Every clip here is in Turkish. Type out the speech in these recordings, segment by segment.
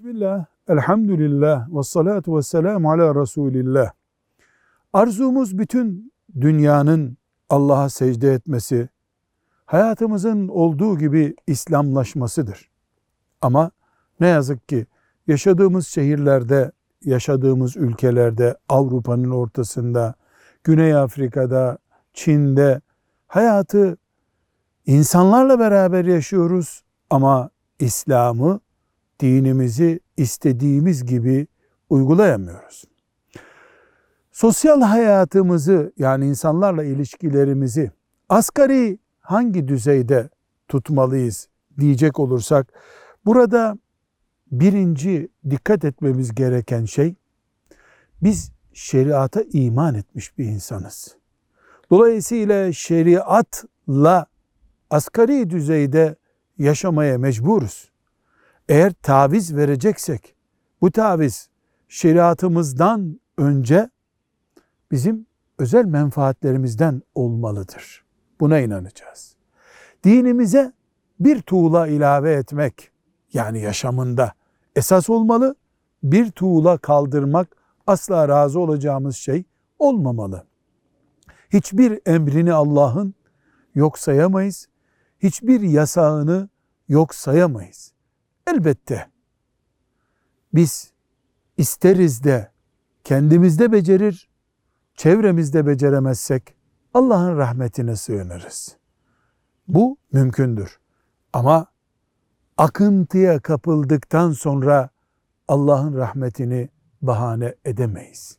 Bismillah, elhamdülillah, ve salatu ve selamu ala Resulillah. Arzumuz bütün dünyanın Allah'a secde etmesi, hayatımızın olduğu gibi İslamlaşmasıdır. Ama ne yazık ki yaşadığımız şehirlerde, yaşadığımız ülkelerde, Avrupa'nın ortasında, Güney Afrika'da, Çin'de hayatı insanlarla beraber yaşıyoruz ama İslam'ı, dinimizi istediğimiz gibi uygulayamıyoruz. Sosyal hayatımızı yani insanlarla ilişkilerimizi asgari hangi düzeyde tutmalıyız diyecek olursak burada birinci dikkat etmemiz gereken şey biz şeriata iman etmiş bir insanız. Dolayısıyla şeriatla asgari düzeyde yaşamaya mecburuz. Eğer taviz vereceksek bu taviz şeriatımızdan önce bizim özel menfaatlerimizden olmalıdır. Buna inanacağız. Dinimize bir tuğla ilave etmek yani yaşamında esas olmalı. Bir tuğla kaldırmak asla razı olacağımız şey olmamalı. Hiçbir emrini Allah'ın yok sayamayız. Hiçbir yasağını yok sayamayız. Elbette biz isteriz de kendimizde becerir, çevremizde beceremezsek Allah'ın rahmetine sığınırız. Bu mümkündür. Ama akıntıya kapıldıktan sonra Allah'ın rahmetini bahane edemeyiz.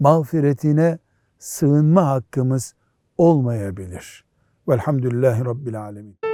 Mağfiretine sığınma hakkımız olmayabilir. Velhamdülillahi Rabbil Alemin.